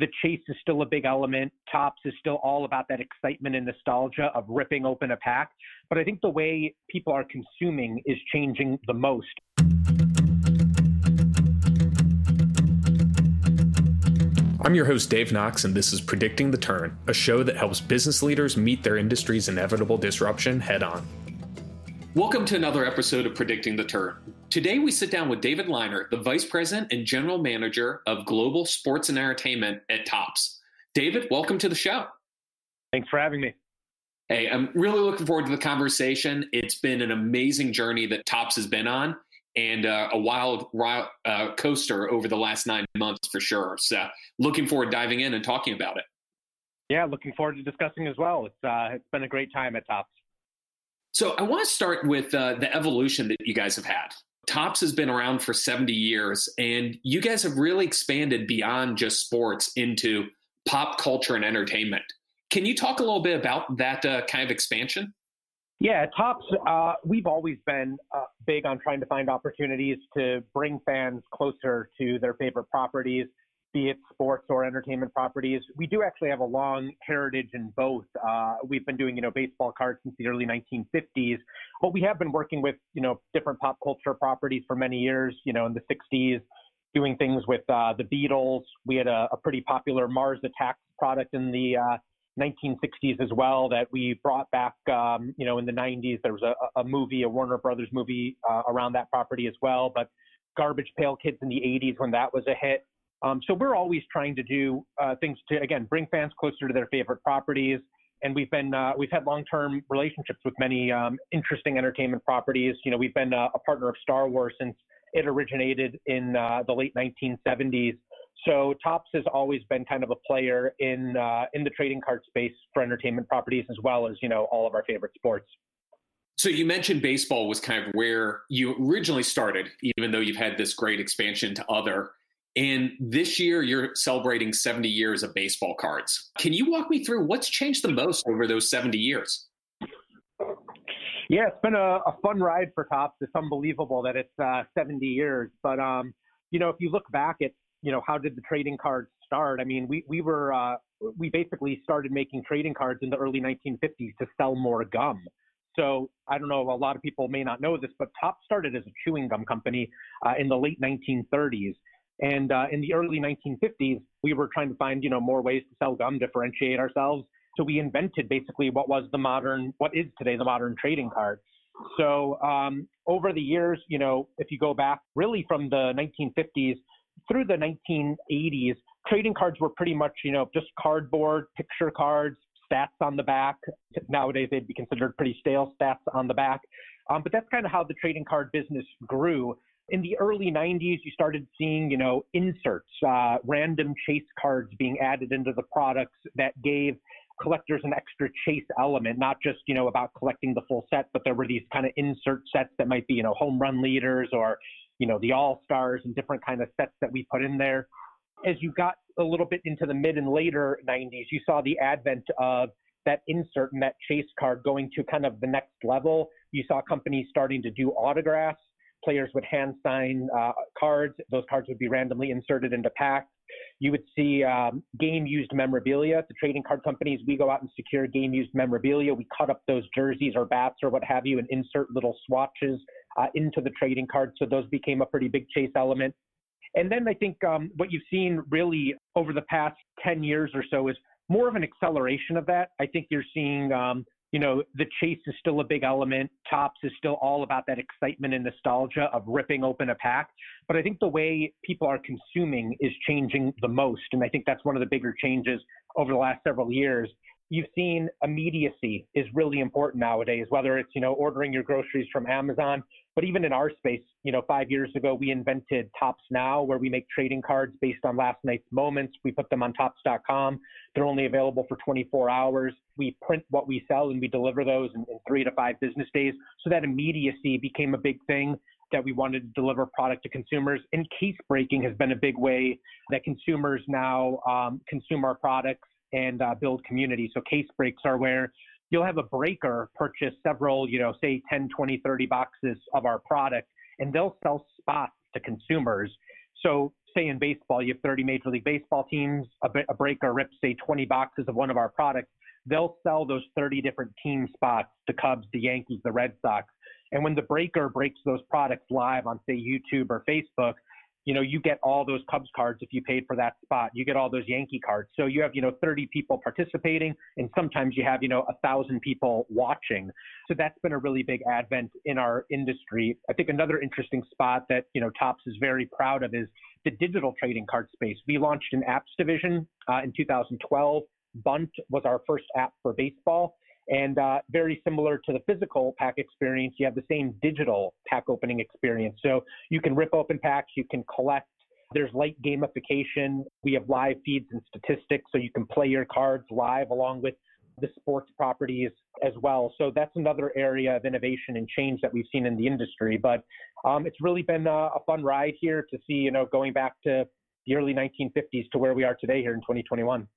the chase is still a big element. Topps is still all about that excitement and nostalgia of ripping open a pack. But I think the way people are consuming is changing the most. I'm your host, Dave Knox, and this is Predicting the Turn, a show that helps business leaders meet their industry's inevitable disruption head on. Welcome to another episode of Predicting the Turn. Today, we sit down with David Leiner, the Vice President and General Manager of Global Sports and Entertainment at Topps. David, welcome to the show. Thanks for having me. Hey, I'm really looking forward to the conversation. It's been an amazing journey that Topps has been on and uh, a wild uh, coaster over the last nine months for sure. So, looking forward to diving in and talking about it. Yeah, looking forward to discussing as well. It's uh, it's been a great time at Topps. So, I want to start with uh, the evolution that you guys have had. Topps has been around for 70 years, and you guys have really expanded beyond just sports into pop culture and entertainment. Can you talk a little bit about that uh, kind of expansion? Yeah, Topps, uh, we've always been uh, big on trying to find opportunities to bring fans closer to their favorite properties, be it sports or entertainment properties. We do actually have a long heritage in both. Uh, we've been doing, you know, baseball cards since the early 1950s, but we have been working with, you know, different pop culture properties for many years, you know, in the 60s, doing things with uh, the Beatles. We had a, a, pretty popular Mars Attacks product in the uh, 1960s as well that we brought back, um, you know, in the 90s. There was a, a movie, a Warner Brothers movie uh, around that property as well. But Garbage Pail Kids in the 80s when that was a hit. Um, so we're always trying to do uh, things to again bring fans closer to their favorite properties. And we've been uh, we've had long-term relationships with many um, interesting entertainment properties. You know, we've been uh, a partner of Star Wars since it originated in uh, the late 1970s. So Topps has always been kind of a player in uh, in the trading card space for entertainment properties as well as you know all of our favorite sports. So you mentioned baseball was kind of where you originally started, even though you've had this great expansion to other. And this year you're celebrating 70 years of baseball cards. Can you walk me through what's changed the most over those 70 years? Yeah, it's been a, a fun ride for Topps. It's unbelievable that it's uh, 70 years. But um, you know, if you look back at you know, how did the trading cards start? I mean, we we were uh, we basically started making trading cards in the early 1950s to sell more gum. So I don't know, a lot of people may not know this, but Topps started as a chewing gum company uh, in the late 1930s. And uh, in the early 1950s, we were trying to find, you know, more ways to sell gum, differentiate ourselves. So we invented basically what was the modern, what is today the modern trading card. So um, over the years, you know, if you go back really from the 1950s through the 1980s, trading cards were pretty much, you know, just cardboard, picture cards, stats on the back. Nowadays, they'd be considered pretty stale stats on the back. Um, but that's kind of how the trading card business grew. In the early 90s, you started seeing, you know, inserts, uh, random chase cards being added into the products that gave collectors an extra chase element, not just, you know, about collecting the full set, but there were these kind of insert sets that might be, you know, home run leaders or you know, the all stars and different kind of sets that we put in there. As you got a little bit into the mid and later 90s, you saw the advent of that insert and that chase card going to kind of the next level. You saw companies starting to do autographs. Players would hand sign uh, cards. Those cards would be randomly inserted into packs. You would see um, game used memorabilia. The trading card companies, we go out and secure game used memorabilia. We cut up those jerseys or bats or what have you and insert little swatches uh, into the trading cards. So those became a pretty big chase element. And then I think um, what you've seen really over the past 10 years or so is more of an acceleration of that. I think you're seeing, um, you know, the chase is still a big element. Topps is still all about that excitement and nostalgia of ripping open a pack. But I think the way people are consuming is changing the most. And I think that's one of the bigger changes over the last several years you've seen immediacy is really important nowadays, whether it's, you know, ordering your groceries from Amazon, but even in our space, you know, five years ago, we invented Topps Now, where we make trading cards based on last night's moments. We put them on topps.com. They're only available for 24 hours. We print what we sell and we deliver those in, in three to five business days. So that immediacy became a big thing that we wanted to deliver product to consumers. And case breaking has been a big way that consumers now um, consume our products and uh, build community. So case breaks are where you'll have a breaker purchase several, you know, say 10, 20, 30 boxes of our product, and they'll sell spots to consumers. So say in baseball, you have 30 Major League Baseball teams, a, a breaker rips, say, 20 boxes of one of our products, they'll sell those 30 different team spots to Cubs, the Yankees, the Red Sox. And when the breaker breaks those products live on, say, YouTube or Facebook, you know, you get all those Cubs cards if you paid for that spot. You get all those Yankee cards. So you have, you know, 30 people participating, and sometimes you have, you know, a thousand people watching. So that's been a really big advent in our industry. I think another interesting spot that, you know, Topps is very proud of is the digital trading card space. We launched an apps division uh, in 2012. Bunt was our first app for baseball. And uh, very similar to the physical pack experience, you have the same digital pack opening experience. So you can rip open packs, you can collect. There's light gamification. We have live feeds and statistics, so you can play your cards live along with the sports properties as well. So that's another area of innovation and change that we've seen in the industry. But um, it's really been a, a fun ride here to see, you know, going back to the early 1950s to where we are today here in 2021.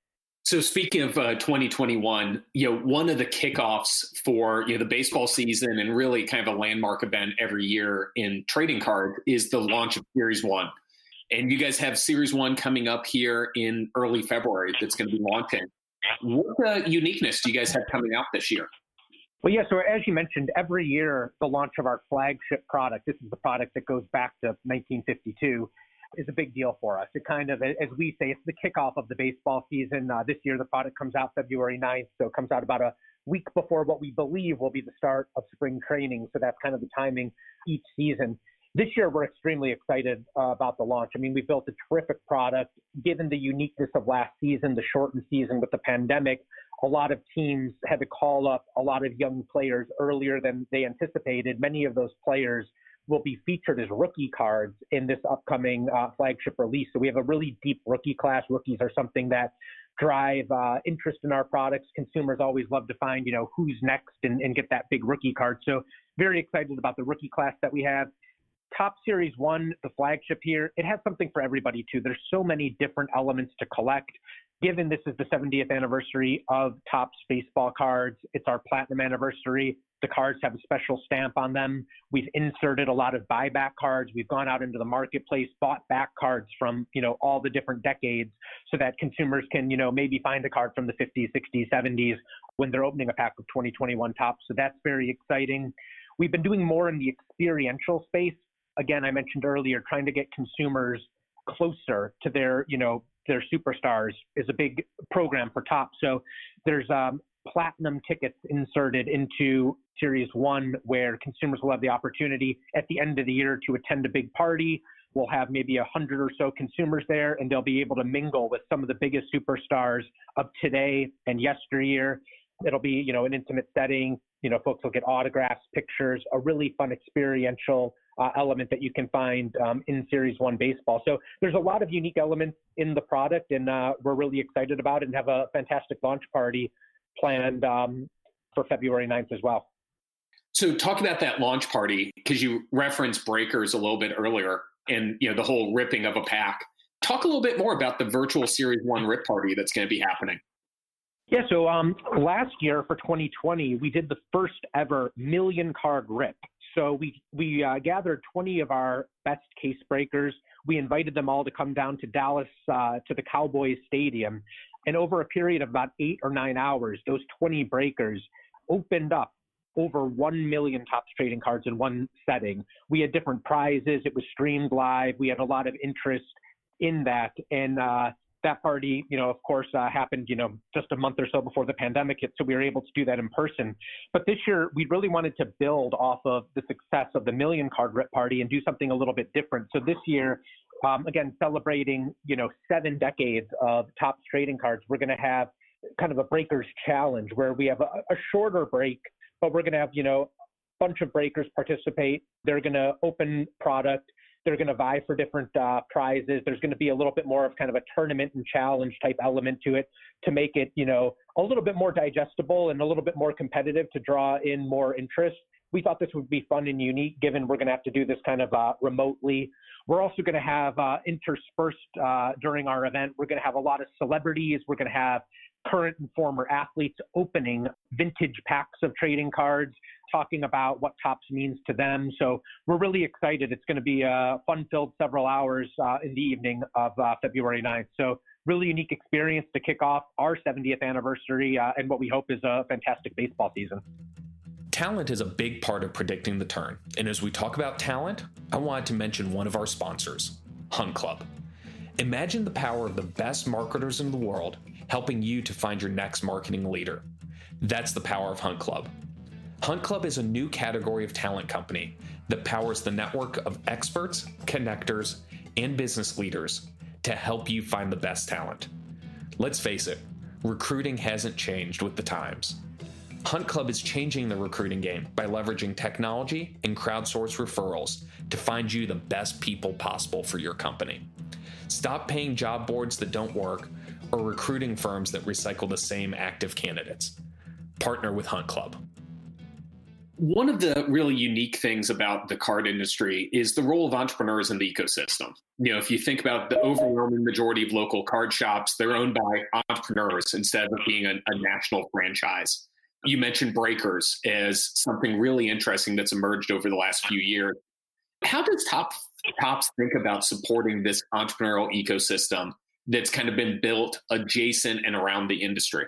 So speaking of uh, 2021, you know, one of the kickoffs for you know the baseball season and really kind of a landmark event every year in trading card is the launch of Series One, and you guys have Series One coming up here in early February. That's going to be launching. What uh, uniqueness do you guys have coming out this year? Well, yeah. So as you mentioned, every year the launch of our flagship product. This is the product that goes back to 1952 is a big deal for us. It kind of, as we say, it's the kickoff of the baseball season. Uh, this year, the product comes out February 9th, so it comes out about a week before what we believe will be the start of spring training. So that's kind of the timing each season. This year, we're extremely excited uh, about the launch. I mean, we built a terrific product. Given the uniqueness of last season, the shortened season with the pandemic, a lot of teams had to call up a lot of young players earlier than they anticipated. Many of those players will be featured as rookie cards in this upcoming uh, flagship release. So we have a really deep rookie class. Rookies are something that drive uh, interest in our products. Consumers always love to find, you know, who's next and, and get that big rookie card. So very excited about the rookie class that we have. Topps Series 1, the flagship here, it has something for everybody too. There's so many different elements to collect. Given this is the 70th anniversary of Topps baseball cards, it's our platinum anniversary. The cards have a special stamp on them. We've inserted a lot of buyback cards. We've gone out into the marketplace, bought back cards from, you know, all the different decades so that consumers can, you know, maybe find a card from the 50s, 60s, 70s when they're opening a pack of 2021 Topps. So that's very exciting. We've been doing more in the experiential space again, I mentioned earlier, trying to get consumers closer to their, you know, their superstars is a big program for top. So there's um, platinum tickets inserted into Series 1 where consumers will have the opportunity at the end of the year to attend a big party. We'll have maybe a hundred or so consumers there, and they'll be able to mingle with some of the biggest superstars of today and yesteryear. It'll be, you know, an intimate setting. You know, folks will get autographs, pictures, a really fun experiential uh, element that you can find um, in Series 1 baseball. So there's a lot of unique elements in the product, and uh, we're really excited about it and have a fantastic launch party planned um, for February 9th as well. So talk about that launch party because you referenced breakers a little bit earlier and you know the whole ripping of a pack. Talk a little bit more about the virtual Series 1 rip party that's going to be happening. Yeah, so um, last year for 2020, we did the first ever million card rip. So we we uh, gathered 20 of our best case breakers. We invited them all to come down to Dallas uh, to the Cowboys Stadium, and over a period of about eight or nine hours, those 20 breakers opened up over 1 million Topps trading cards in one setting. We had different prizes. It was streamed live. We had a lot of interest in that, and uh, that party, you know, of course, uh, happened, you know, just a month or so before the pandemic hit, so we were able to do that in person. But this year, we really wanted to build off of the success of the Million Card Party and do something a little bit different. So this year, um, again, celebrating, you know, seven decades of Topps trading cards, we're going to have kind of a breakers challenge where we have a, a shorter break, but we're going to have, you know, a bunch of breakers participate. They're going to open product they're going to vie for different uh, prizes. There's going to be a little bit more of kind of a tournament and challenge type element to it to make it, you know, a little bit more digestible and a little bit more competitive to draw in more interest. We thought this would be fun and unique given we're going to have to do this kind of uh, remotely. We're also going to have uh, interspersed uh, during our event, we're going to have a lot of celebrities. We're going to have current and former athletes opening vintage packs of trading cards, talking about what Topps means to them. So we're really excited. It's going to be a fun filled several hours uh, in the evening of uh, February 9th. So really unique experience to kick off our 70th anniversary uh, and what we hope is a fantastic baseball season. Talent is a big part of predicting the turn. And as we talk about talent, I wanted to mention one of our sponsors, Hunt Club. Imagine the power of the best marketers in the world helping you to find your next marketing leader. That's the power of Hunt Club. Hunt Club is a new category of talent company that powers the network of experts, connectors, and business leaders to help you find the best talent. Let's face it, recruiting hasn't changed with the times. Hunt Club is changing the recruiting game by leveraging technology and crowdsource referrals to find you the best people possible for your company. Stop paying job boards that don't work or recruiting firms that recycle the same active candidates. Partner with Hunt Club. One of the really unique things about the card industry is the role of entrepreneurs in the ecosystem. You know, if you think about the overwhelming majority of local card shops, they're owned by entrepreneurs instead of being a, a national franchise. You mentioned breakers as something really interesting that's emerged over the last few years. How does Top Topps think about supporting this entrepreneurial ecosystem that's kind of been built adjacent and around the industry?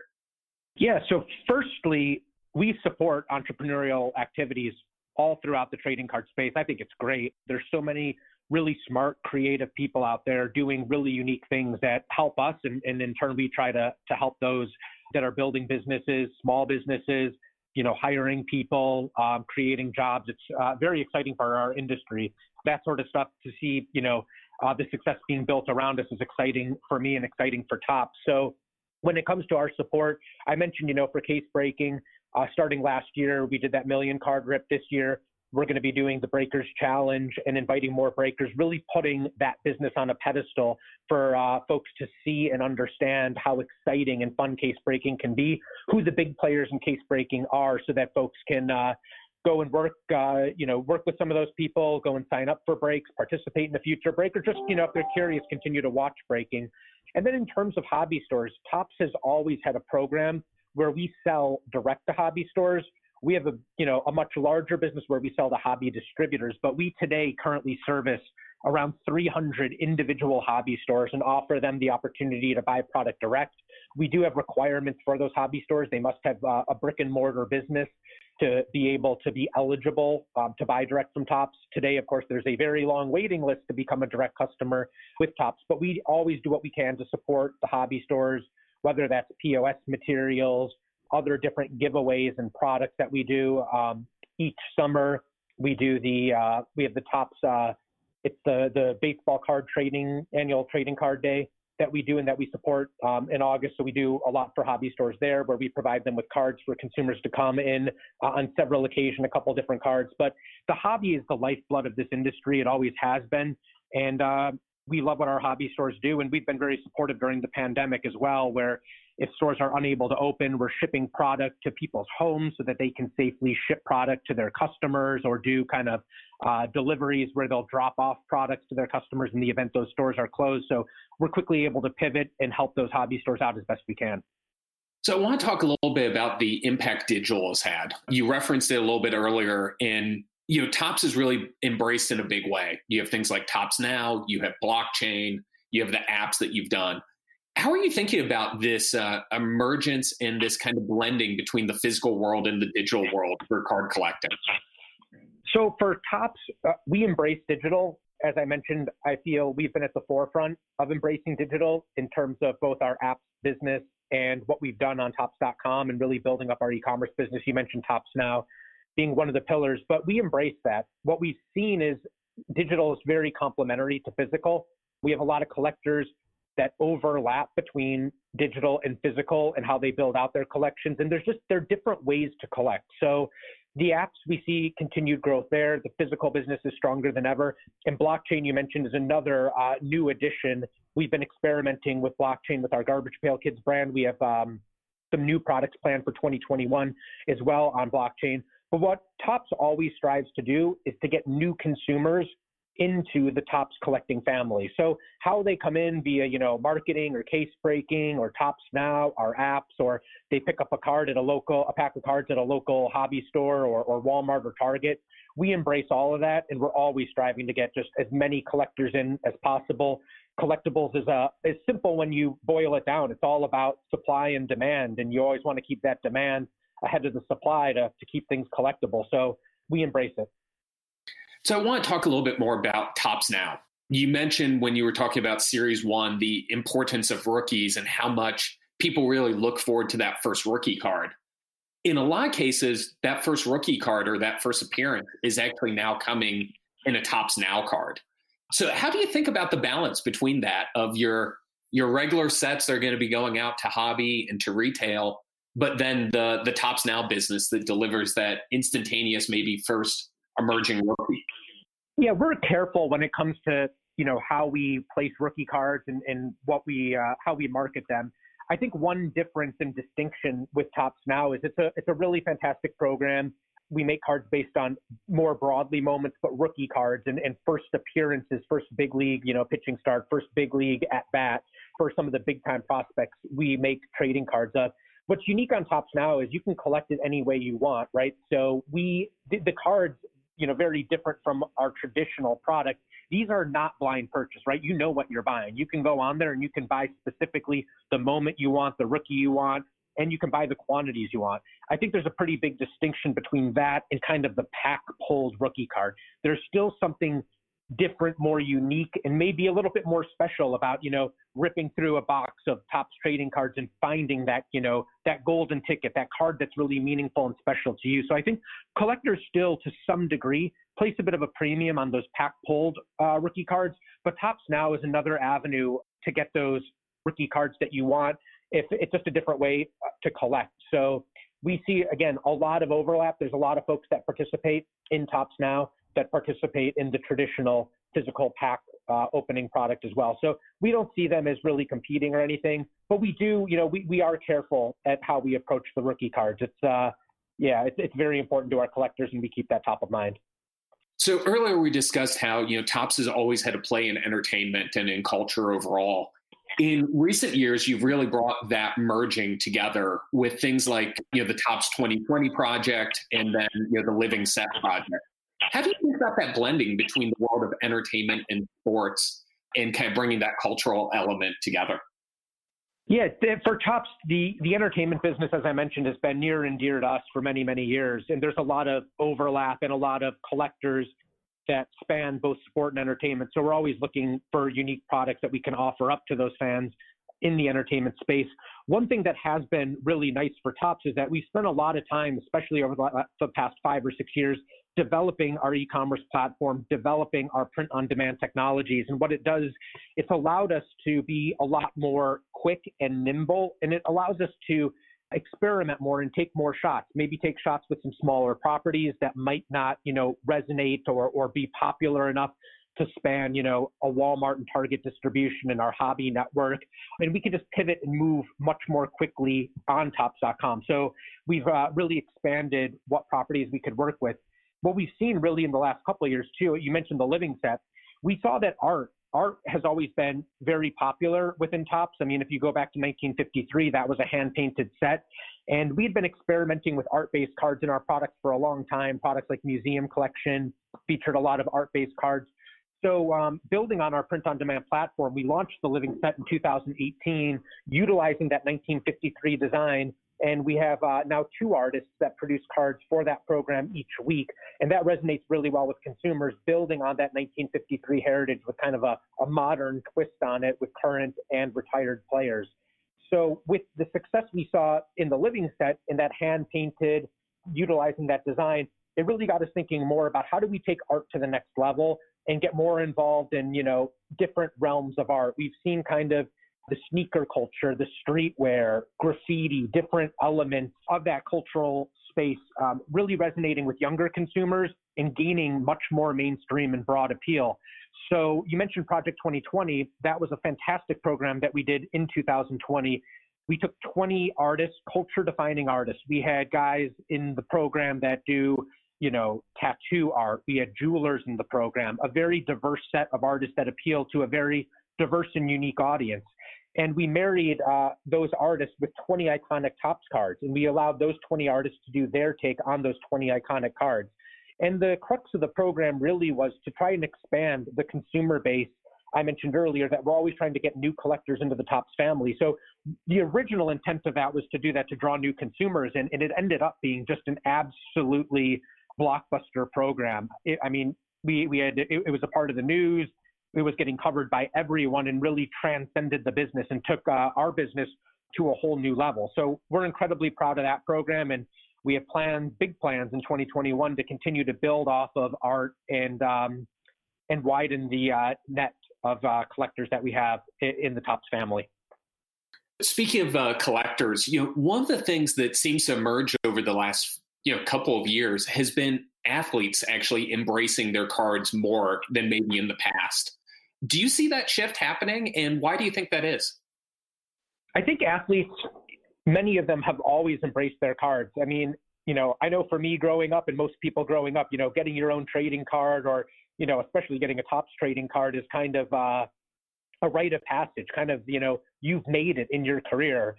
Yeah, so firstly, we support entrepreneurial activities all throughout the trading card space. I think it's great. There's so many really smart, creative people out there doing really unique things that help us, and, and in turn, we try to to help those that are building businesses, small businesses, you know, hiring people, um, creating jobs. It's uh, very exciting for our industry. That sort of stuff to see, you know, uh, the success being built around us is exciting for me and exciting for Top. So when it comes to our support, I mentioned, you know, for case breaking, uh, starting last year, we did that million card rip. This year, we're going to be doing the Breakers Challenge and inviting more breakers, really putting that business on a pedestal for uh, folks to see and understand how exciting and fun case breaking can be, who the big players in case breaking are, so that folks can uh, go and work, uh, you know, work with some of those people, go and sign up for breaks, participate in the future break, or just, you know, if they're curious, continue to watch breaking. And then in terms of hobby stores, Topps has always had a program where we sell direct to hobby stores. We have a, you know, a much larger business where we sell to hobby distributors, but we today currently service around 300 individual hobby stores and offer them the opportunity to buy product direct. We do have requirements for those hobby stores. They must have uh, a brick and mortar business to be able to be eligible um, to buy direct from Topps. Today, of course, there's a very long waiting list to become a direct customer with Topps, but we always do what we can to support the hobby stores, whether that's POS materials, other different giveaways and products that we do. Um, each summer, we do the uh, we have the Topps. Uh, it's the the baseball card trading annual trading card day that we do and that we support um, in August. So we do a lot for hobby stores there, where we provide them with cards for consumers to come in uh, on several occasions, a couple different cards. But the hobby is the lifeblood of this industry. It always has been, and uh, we love what our hobby stores do. And we've been very supportive during the pandemic as well, where if stores are unable to open, we're shipping product to people's homes so that they can safely ship product to their customers or do kind of uh, deliveries where they'll drop off products to their customers in the event those stores are closed. So we're quickly able to pivot and help those hobby stores out as best we can. So I want to talk a little bit about the impact digital has had. You referenced it a little bit earlier, and you know, Topps is really embraced in a big way. You have things like Topps Now, you have blockchain, you have the apps that you've done. How are you thinking about this uh, emergence and this kind of blending between the physical world and the digital world for card collecting? So for Topps, uh, we embrace digital. As I mentioned, I feel we've been at the forefront of embracing digital in terms of both our apps business and what we've done on Topps.com and really building up our e-commerce business. You mentioned Topps Now being one of the pillars, but we embrace that. What we've seen is digital is very complementary to physical. We have a lot of collectors that overlap between digital and physical and how they build out their collections. And there's just, there are different ways to collect. So the apps we see continued growth there. The physical business is stronger than ever. And blockchain, you mentioned, is another uh, new addition. We've been experimenting with blockchain with our Garbage Pail Kids brand. We have um, some new products planned for 2021 as well on blockchain. But what Topps always strives to do is to get new consumers into the Topps collecting family. So how they come in via, you know, marketing or case breaking or Topps Now, our apps, or they pick up a card at a local, a pack of cards at a local hobby store or, or Walmart or Target. We embrace all of that, and we're always striving to get just as many collectors in as possible. Collectibles is a is simple when you boil it down. It's all about supply and demand, and you always want to keep that demand ahead of the supply to, to keep things collectible. So we embrace it. So I want to talk a little bit more about Topps Now. You mentioned when you were talking about Series One the importance of rookies and how much people really look forward to that first rookie card. In a lot of cases, that first rookie card or that first appearance is actually now coming in a Topps Now card. So how do you think about the balance between that of your your regular sets that are going to be going out to hobby and to retail, but then the the Topps Now business that delivers that instantaneous, maybe first emerging rookie? Yeah, we're careful when it comes to you know how we place rookie cards and, and what we uh, how we market them. I think one difference and distinction with Topps now is it's a it's a really fantastic program. We make cards based on more broadly moments, but rookie cards and, and first appearances, first big league, you know, pitching start, first big league at bat for some of the big time prospects. We make trading cards of. What's unique on Topps now is you can collect it any way you want, right? So we the cards you know, very different from our traditional product. These are not blind purchase, right? You know what you're buying. You can go on there and you can buy specifically the moment you want, the rookie you want, and you can buy the quantities you want. I think there's a pretty big distinction between that and kind of the pack pulled rookie card. There's still something different, more unique, and maybe a little bit more special about, you know, ripping through a box of Topps trading cards and finding that, you know, that golden ticket, that card that's really meaningful and special to you. So I think collectors still, to some degree, place a bit of a premium on those pack pulled uh, rookie cards, but Topps now is another avenue to get those rookie cards that you want. If it's just a different way uh, to collect. So we see again a lot of overlap. There's a lot of folks that participate in Topps now that participate in the traditional physical pack uh, opening product as well. So we don't see them as really competing or anything, but we do, you know, we, we are careful at how we approach the rookie cards. It's, uh, yeah, it's, it's very important to our collectors and we keep that top of mind. So earlier we discussed how, you know, Topps has always had a play in entertainment and in culture overall. In recent years, you've really brought that merging together with things like, you know, the Topps 2020 project and then, you know, the Living Set project. How do you think about that blending between the world of entertainment and sports and kind of bringing that cultural element together? Yeah, for Topps, the, the entertainment business, as I mentioned, has been near and dear to us for many, many years. And there's a lot of overlap and a lot of collectors that span both sport and entertainment. So we're always looking for unique products that we can offer up to those fans in the entertainment space. One thing that has been really nice for Topps is that we spent a lot of time, especially over the past five or six years, developing our e-commerce platform, developing our print on demand technologies. And what it does, it's allowed us to be a lot more quick and nimble, and it allows us to experiment more and take more shots, maybe take shots with some smaller properties that might not, you know, resonate or, or be popular enough to span, you know, a Walmart and Target distribution in our hobby network. And we can just pivot and move much more quickly on topps.com. So we've uh, really expanded what properties we could work with what we've seen really in the last couple of years too, you mentioned the living set. We saw that art art has always been very popular within Topps. I mean, if you go back to 1953, that was a hand painted set. And we'd been experimenting with art based cards in our products for a long time. Products like Museum Collection featured a lot of art based cards. So, um, building on our print on demand platform, we launched the Living Set in 2018, utilizing that 1953 design and we have uh, now two artists that produce cards for that program each week. And that resonates really well with consumers, building on that 1953 heritage with kind of a, a modern twist on it with current and retired players. So, with the success we saw in the living set, in that hand painted, utilizing that design, it really got us thinking more about how do we take art to the next level and get more involved in, you know, different realms of art. We've seen kind of the sneaker culture, the streetwear, graffiti, different elements of that cultural space um, really resonating with younger consumers and gaining much more mainstream and broad appeal. So you mentioned Project 2020. That was a fantastic program that we did in 2020. We took 20 artists, culture defining artists. We had guys in the program that do you know, tattoo art. We had jewelers in the program, a very diverse set of artists that appeal to a very diverse and unique audience. And we married uh, those artists with 20 iconic Topps cards, and we allowed those 20 artists to do their take on those 20 iconic cards. And the crux of the program really was to try and expand the consumer base. I mentioned earlier that we're always trying to get new collectors into the Topps family. So the original intent of that was to do that to draw new consumers, and, and it ended up being just an absolutely blockbuster program. It, I mean, we, we had it, it was a part of the news it was getting covered by everyone and really transcended the business and took uh, our business to a whole new level. So we're incredibly proud of that program, and we have plans, big plans in 2021 to continue to build off of art and um, and widen the uh, net of uh, collectors that we have in, the Topps family. Speaking of uh, collectors, you know, one of the things that seems to emerge over the last you know couple of years has been athletes actually embracing their cards more than maybe in the past. Do you see that shift happening? And why do you think that is? I think athletes, many of them have always embraced their cards. I mean, you know, I know for me growing up and most people growing up, you know, getting your own trading card or, you know, especially getting a Topps trading card is kind of uh, a rite of passage, kind of, you know, you've made it in your career.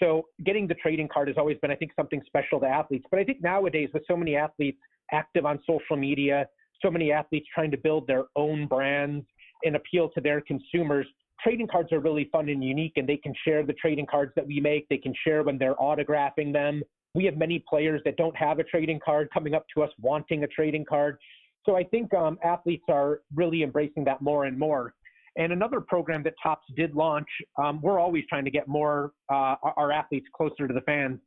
So getting the trading card has always been, I think, something special to athletes. But I think nowadays, with so many athletes active on social media, so many athletes trying to build their own brands, and appeal to their consumers. Trading cards are really fun and unique, and they can share the trading cards that we make. They can share when they're autographing them. We have many players that don't have a trading card coming up to us wanting a trading card. So I think um, athletes are really embracing that more and more. And another program that Topps did launch, um, we're always trying to get more uh, our athletes closer to the fans.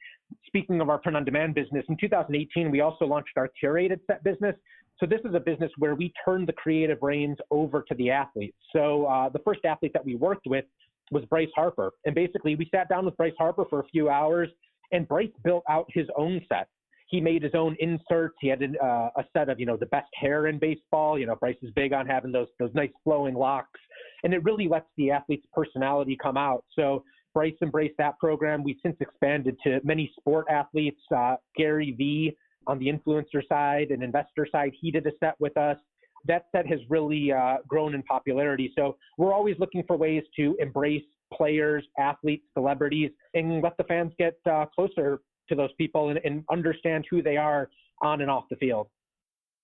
Speaking of our print on demand business, in 2018, we also launched our curated set business. So this is a business where we turn the creative reins over to the athletes. So uh, the first athlete that we worked with was Bryce Harper, and basically we sat down with Bryce Harper for a few hours, and Bryce built out his own set. He made his own inserts. He had an, uh, a set of you know the best hair in baseball. You know Bryce is big on having those those nice flowing locks, and it really lets the athlete's personality come out. So Bryce embraced that program. We've since expanded to many sport athletes. Uh, Gary Vee on the influencer side and investor side. He did a set with us. That set has really uh, grown in popularity. So we're always looking for ways to embrace players, athletes, celebrities, and let the fans get uh, closer to those people and, and understand who they are on and off the field.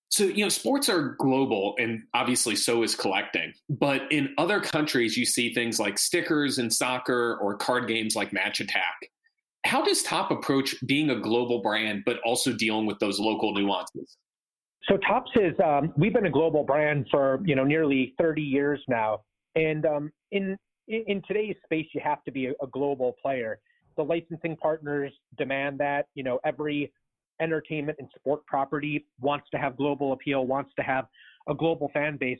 So, you know, sports are global and obviously so is collecting. But in other countries, you see things like stickers in soccer or card games like Match Attax. How does Top approach being a global brand, but also dealing with those local nuances? So Topps is um, we've been a global brand for you know nearly 30 years now, and um, in in today's space, you have to be a, a global player. The licensing partners demand that. You know, every entertainment and sport property wants to have global appeal, wants to have a global fan base.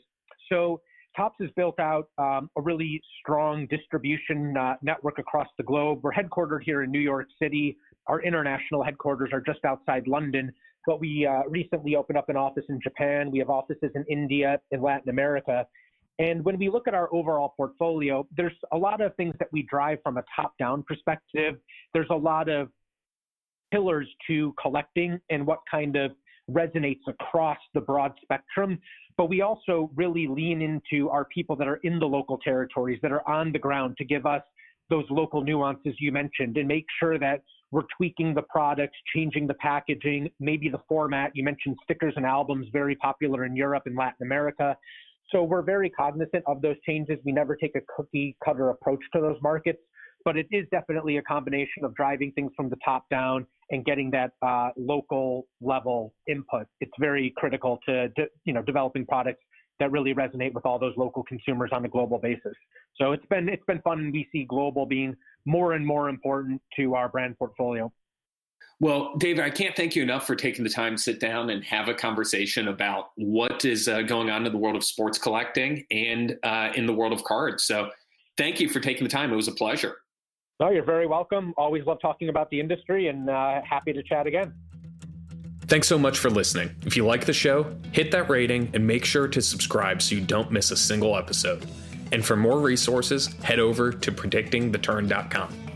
So Topps has built out um, a really strong distribution uh, network across the globe. We're headquartered here in New York City. Our international headquarters are just outside London, but we uh, recently opened up an office in Japan. We have offices in India, in Latin America. And when we look at our overall portfolio, there's a lot of things that we drive from a top down perspective. There's a lot of pillars to collecting and what kind of resonates across the broad spectrum. But we also really lean into our people that are in the local territories, that are on the ground to give us those local nuances you mentioned and make sure that we're tweaking the products, changing the packaging, maybe the format. You mentioned stickers and albums, very popular in Europe and Latin America. So we're very cognizant of those changes. We never take a cookie cutter approach to those markets, but it is definitely a combination of driving things from the top down and getting that uh, local level input. It's very critical to, you know developing products that really resonate with all those local consumers on a global basis. So it's been it's been fun, we see global being more and more important to our brand portfolio. Well, David, I can't thank you enough for taking the time to sit down and have a conversation about what is uh, going on in the world of sports collecting and uh, in the world of cards. So, thank you for taking the time. It was a pleasure. No, you're very welcome. Always love talking about the industry and uh, happy to chat again. Thanks so much for listening. If you like the show, hit that rating and make sure to subscribe so you don't miss a single episode. And for more resources, head over to predictingtheturn.com.